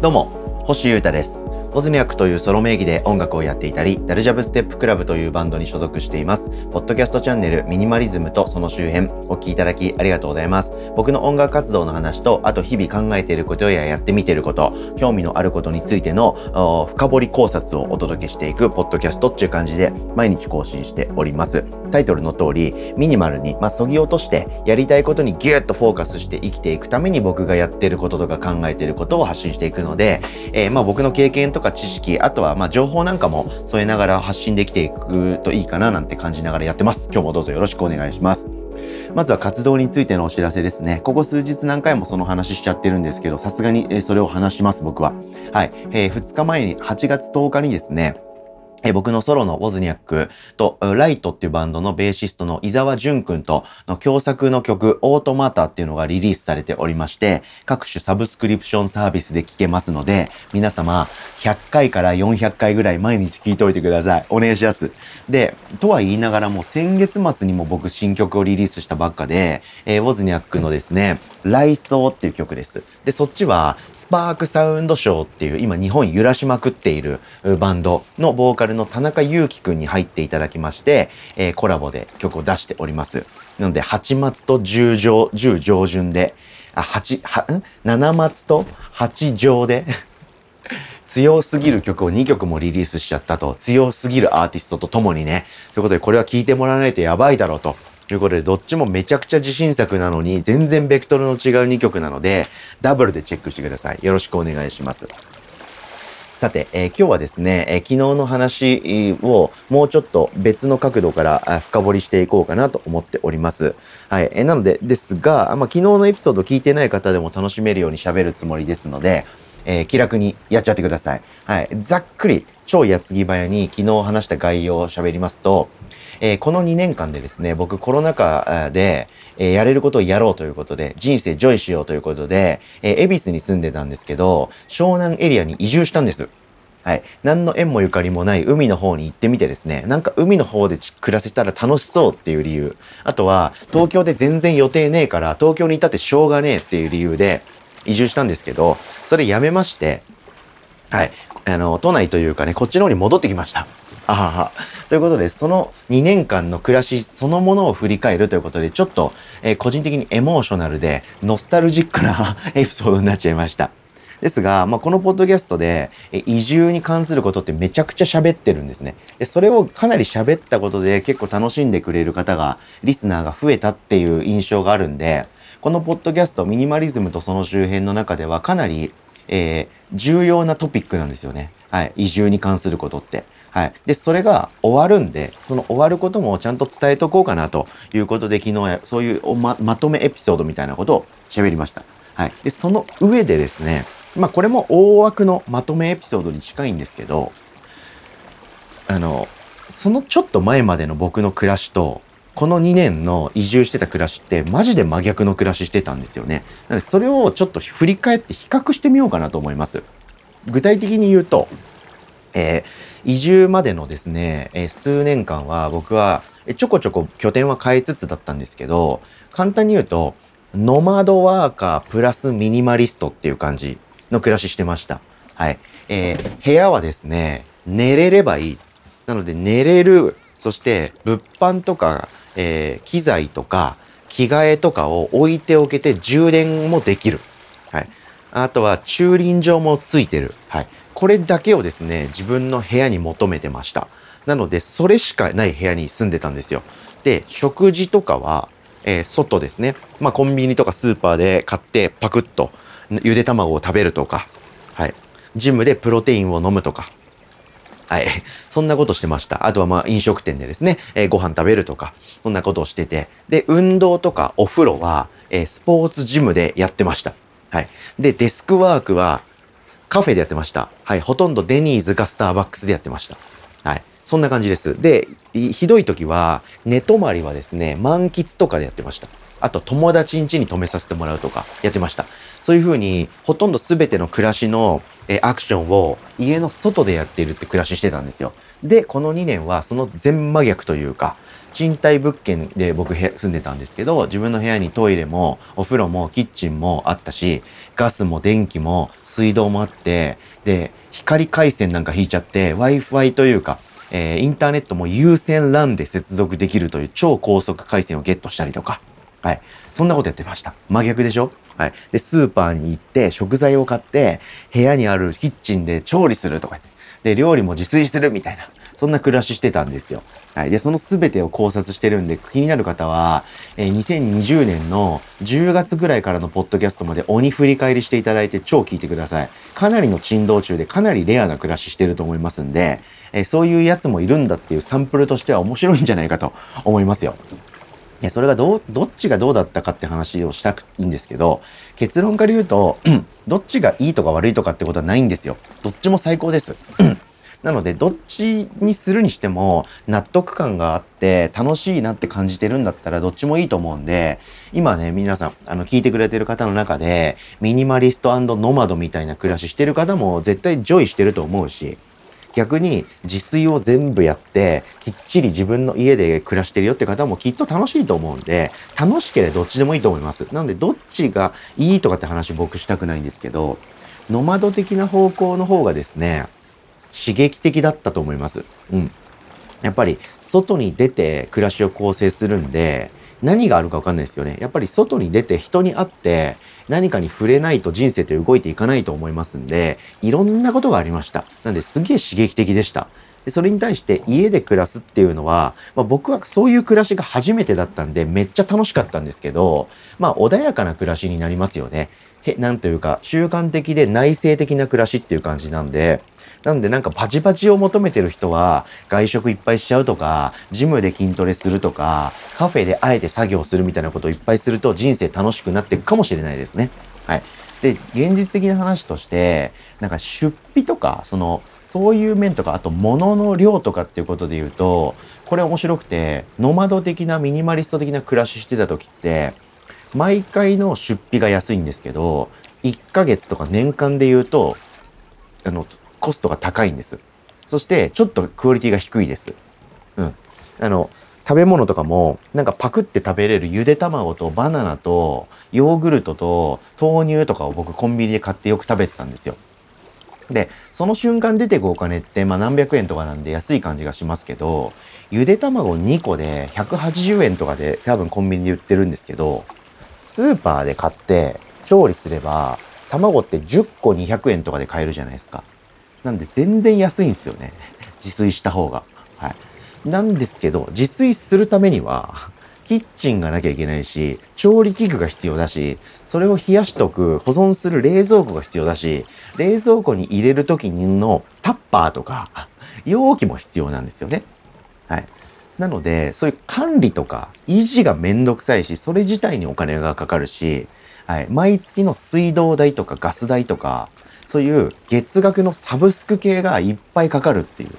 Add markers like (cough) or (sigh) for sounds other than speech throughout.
どうも、星優太です。ボズニャクというソロ名義で音楽をやっていたり、ダルジャブステップクラブというバンドに所属しています。ポッドキャストチャンネルミニマリズムとその周辺、お聞きいただきありがとうございます。僕の音楽活動の話と、あと日々考えていることややってみていること、興味のあることについての深掘り考察をお届けしていくポッドキャストっていう感じで毎日更新しております。タイトルの通り、ミニマルに、まあ、そぎ落として、やりたいことにギュッとフォーカスして生きていくために僕がやってることとか考えていることを発信していくので、えーまあ僕の経験とか知識、あとはまあ情報なんかも添えながら発信できていくといいかななんて感じながらやってます。今日もどうぞよろしくお願いします。まずは活動についてのお知らせですね。ここ数日何回もその話しちゃってるんですけど、さすがにえーそれを話します、僕は。はい。えー2日前に、8月10日にですね、え僕のソロのウォズニャックと、ライトっていうバンドのベーシストの伊沢淳くんとの共作の曲、オートマターっていうのがリリースされておりまして、各種サブスクリプションサービスで聴けますので、皆様、100回から400回ぐらい毎日聴いておいてください。お願いします。で、とは言いながらも、先月末にも僕新曲をリリースしたばっかで、えーウォズニャックのですね、来奏っていう曲です。で、そっちは、スパークサウンドショーっていう、今日本揺らしまくっているバンドのボーカルの田中祐希くんに入っていただきまして、えーコラボで曲を出しております。なので、8月と10上、10上旬で、あ、8、は、ん ?7 月と8上で、(laughs) 強すぎる曲を2曲もリリースしちゃったと、強すぎるアーティストと共にね、ということでこれは聴いてもらわないとやばいだろうと。ということで、どっちもめちゃくちゃ自信作なのに、全然ベクトルの違う2曲なので、ダブルでチェックしてください。よろしくお願いします。さて、えー今日はですね、えー昨日の話をもうちょっと別の角度から深掘りしていこうかなと思っております。はい。えーなので、ですが、まあ、昨日のエピソード聞いてない方でも楽しめるように喋るつもりですので、えー気楽にやっちゃってください。はい。ざっくり、超矢継ぎ早に昨日話した概要を喋りますと、えーこの2年間でですね、僕コロナ禍で、えーやれることをやろうということで、人生ジョイしようということで、えー、恵比寿に住んでたんですけど、湘南エリアに移住したんです。はい。何の縁もゆかりもない海の方に行ってみてですね、なんか海の方で暮らせたら楽しそうっていう理由。あとは、東京で全然予定ねえから、東京にいたってしょうがねえっていう理由で移住したんですけど、それやめまして、はい。あの、都内というかね、こっちの方に戻ってきました。あはは。ということで、その2年間の暮らしそのものを振り返るということで、ちょっと、えー個人的にエモーショナルで、ノスタルジックな (laughs) エピソードになっちゃいました。ですが、まあ、このポッドキャストで、え移住に関することってめちゃくちゃ喋ってるんですね。で、それをかなり喋ったことで結構楽しんでくれる方が、リスナーが増えたっていう印象があるんで、このポッドキャスト、ミニマリズムとその周辺の中ではかなり、えー重要なトピックなんですよね。はい。移住に関することって。はい。で、それが終わるんで、その終わることもちゃんと伝えとこうかなということで、昨日そういうおままとめエピソードみたいなことを喋りました。はい。で、その上でですね、まあこれも大枠のまとめエピソードに近いんですけど、あの、そのちょっと前までの僕の暮らしと、この2年の移住してた暮らしってマジで真逆の暮らししてたんですよね。なのでそれをちょっと振り返って比較してみようかなと思います。具体的に言うと、えー移住までのですね、えー数年間は僕はちょこちょこ拠点は変えつつだったんですけど、簡単に言うと、ノマドワーカープラスミニマリストっていう感じの暮らししてました。はい。えー部屋はですね、寝れればいい。なので寝れる、そして物販とか、えー機材とか着替えとかを置いておけて充電もできる。はい。あとは駐輪場もついてる。はい。これだけをですね、自分の部屋に求めてました。なので、それしかない部屋に住んでたんですよ。で、食事とかは、えー外ですね。まあ、コンビニとかスーパーで買ってパクッとゆで卵を食べるとか、はい。ジムでプロテインを飲むとか、はい。(laughs) そんなことしてました。あとはまあ飲食店でですね、えーご飯食べるとか、そんなことをしてて。で、運動とかお風呂は、えースポーツジムでやってました。はい。で、デスクワークはカフェでやってました。はい。ほとんどデニーズかスターバックスでやってました。はい。そんな感じです。で、ひどい時は、寝泊まりはですね、満喫とかでやってました。あと、友達ん家に泊めさせてもらうとか、やってました。そういう風に、ほとんど全ての暮らしの、えアクションを家の外でやっているって暮らししてたんですよ。で、この2年はその全真逆というか、賃貸物件で僕住んでたんですけど、自分の部屋にトイレもお風呂もキッチンもあったし、ガスも電気も水道もあって、で、光回線なんか引いちゃって、Wi-Fi というか、えー、インターネットも有線 LAN で接続できるという超高速回線をゲットしたりとか、はい。そんなことやってました。真逆でしょ？はい。で、スーパーに行って食材を買って、部屋にあるキッチンで調理するとか言って、で、料理も自炊するみたいな。そんな暮らししてたんですよ。はい。で、その全てを考察してるんで、気になる方は、えー、2020年の10月ぐらいからのポッドキャストまで鬼振り返りしていただいて超聞いてください。かなりの珍道中でかなりレアな暮らししてると思いますんで、えー、そういうやつもいるんだっていうサンプルとしては面白いんじゃないかと思いますよ。で、それがどう、どっちがどうだったかって話をしたくいいんですけど、結論から言うと、(clears throat) どっちがいいとか悪いとかってことはないんですよ。どっちも最高です。(clears throat) なので、どっちにするにしても納得感があって楽しいなって感じてるんだったらどっちもいいと思うんで、今ね、皆さん、あの、聞いてくれてる方の中で、ミニマリストノマドみたいな暮らししてる方も絶対ジョイしてると思うし、逆に自炊を全部やってきっちり自分の家で暮らしてるよって方もきっと楽しいと思うんで楽しければどっちでもいいと思いますなのでどっちがいいとかって話僕したくないんですけどノマド的な方向の方がですね刺激的だったと思います。うん。やっぱり外に出て暮らしを構成するんで、何があるかわかんないですよね。やっぱり外に出て人に会って何かに触れないと人生って動いていかないと思いますんで、いろんなことがありました。なんですげえ刺激的でした。でそれに対して家で暮らすっていうのは、まあ、僕はそういう暮らしが初めてだったんでめっちゃ楽しかったんですけど、まあ穏やかな暮らしになりますよね。へ、なんというか習慣的で内省的な暮らしっていう感じなんで、なんでなんかパチパチを求めてる人は外食いっぱいしちゃうとか、ジムで筋トレするとか、カフェであえて作業するみたいなことをいっぱいすると人生楽しくなっていくかもしれないですね。はい。で、現実的な話として、なんか出費とか、その、そういう面とか、あと物の量とかっていうことで言うと、これ面白くて、ノマド的なミニマリスト的な暮らししてた時って、毎回の出費が安いんですけど、1ヶ月とか年間で言うと、あの、コストが高いんです。そして、ちょっとクオリティが低いです。うん。あの、食べ物とかも、なんかパクって食べれるゆで卵とバナナとヨーグルトと豆乳とかを僕コンビニで買ってよく食べてたんですよ。で、その瞬間出てくお金って、まあ何百円とかなんで安い感じがしますけど、ゆで卵2個で180円とかで多分コンビニで売ってるんですけど、スーパーで買って調理すれば、卵って10個200円とかで買えるじゃないですか。なんで全然安いんですよね。(laughs) 自炊した方が。はい。なんですけど、自炊するためには、キッチンがなきゃいけないし、調理器具が必要だし、それを冷やしとく、保存する冷蔵庫が必要だし、冷蔵庫に入れる時のタッパーとか、容器も必要なんですよね。はい。なので、そういう管理とか維持がめんどくさいし、それ自体にお金がかかるし、はい。毎月の水道代とかガス代とか、そういう月額のサブスク系がいっぱいかかるっていう。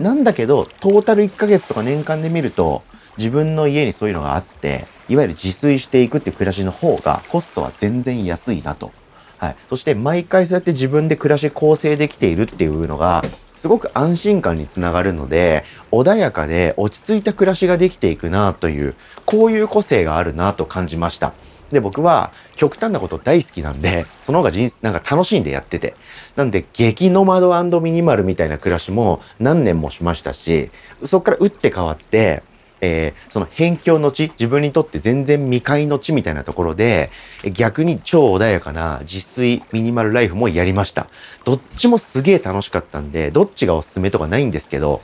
なんだけど、トータル1ヶ月とか年間で見ると、自分の家にそういうのがあって、いわゆる自炊していくっていう暮らしの方がコストは全然安いなと。はい。そして毎回そうやって自分で暮らし構成できているっていうのが、すごく安心感につながるので、穏やかで落ち着いた暮らしができていくなという、こういう個性があるなと感じました。で、僕は極端なこと大好きなんで、その方が人生、なんか楽しいんでやってて。なんで、激ノマドミニマルみたいな暮らしも何年もしましたし、そこから打って変わって、えー、その辺境の地、自分にとって全然未開の地みたいなところで、逆に超穏やかな自炊ミニマルライフもやりました。どっちもすげえ楽しかったんで、どっちがおすすめとかないんですけど、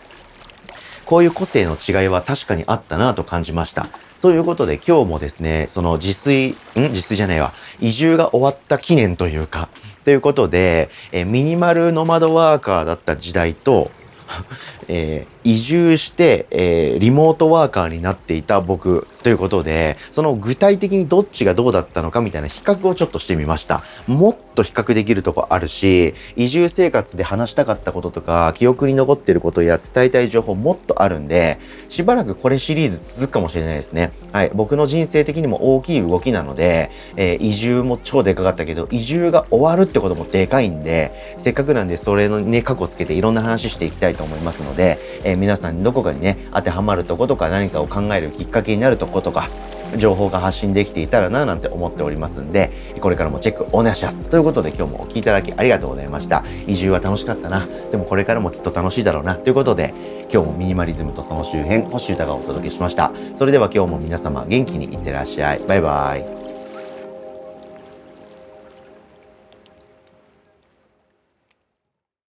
こういう個性の違いは確かにあったなと感じました。ということで今日もですね、その自炊、ん？自炊じゃないわ。移住が終わった記念というか、ということで、えミニマルノマドワーカーだった時代と、(laughs) えー、移住して、えー、リモートワーカーになっていた僕ということで、その具体的にどっちがどうだったのかみたいな比較をちょっとしてみました。もっと比較できるとこあるし、移住生活で話したかったこととか、記憶に残ってることや伝えたい情報もっとあるんで、しばらくこれシリーズ続くかもしれないですね。はい。僕の人生的にも大きい動きなので、えー、移住も超でかかったけど、移住が終わるってこともでかいんで、せっかくなんでそれのね、過去つけていろんな話していきたいと思いますので、ええー、皆さんにどこかにね、当てはまるとことか何かを考えるきっかけになるとことか、情報が発信できていたらななんて思っておりますんで、これからもチェックお願いします。ということで今日もお聴きいただきありがとうございました。移住は楽しかったな。でもこれからもきっと楽しいだろうな。ということで、今日もミニマリズムとその周辺、星歌がお届けしました。それでは今日も皆様元気にいってらっしゃい。バイバイ。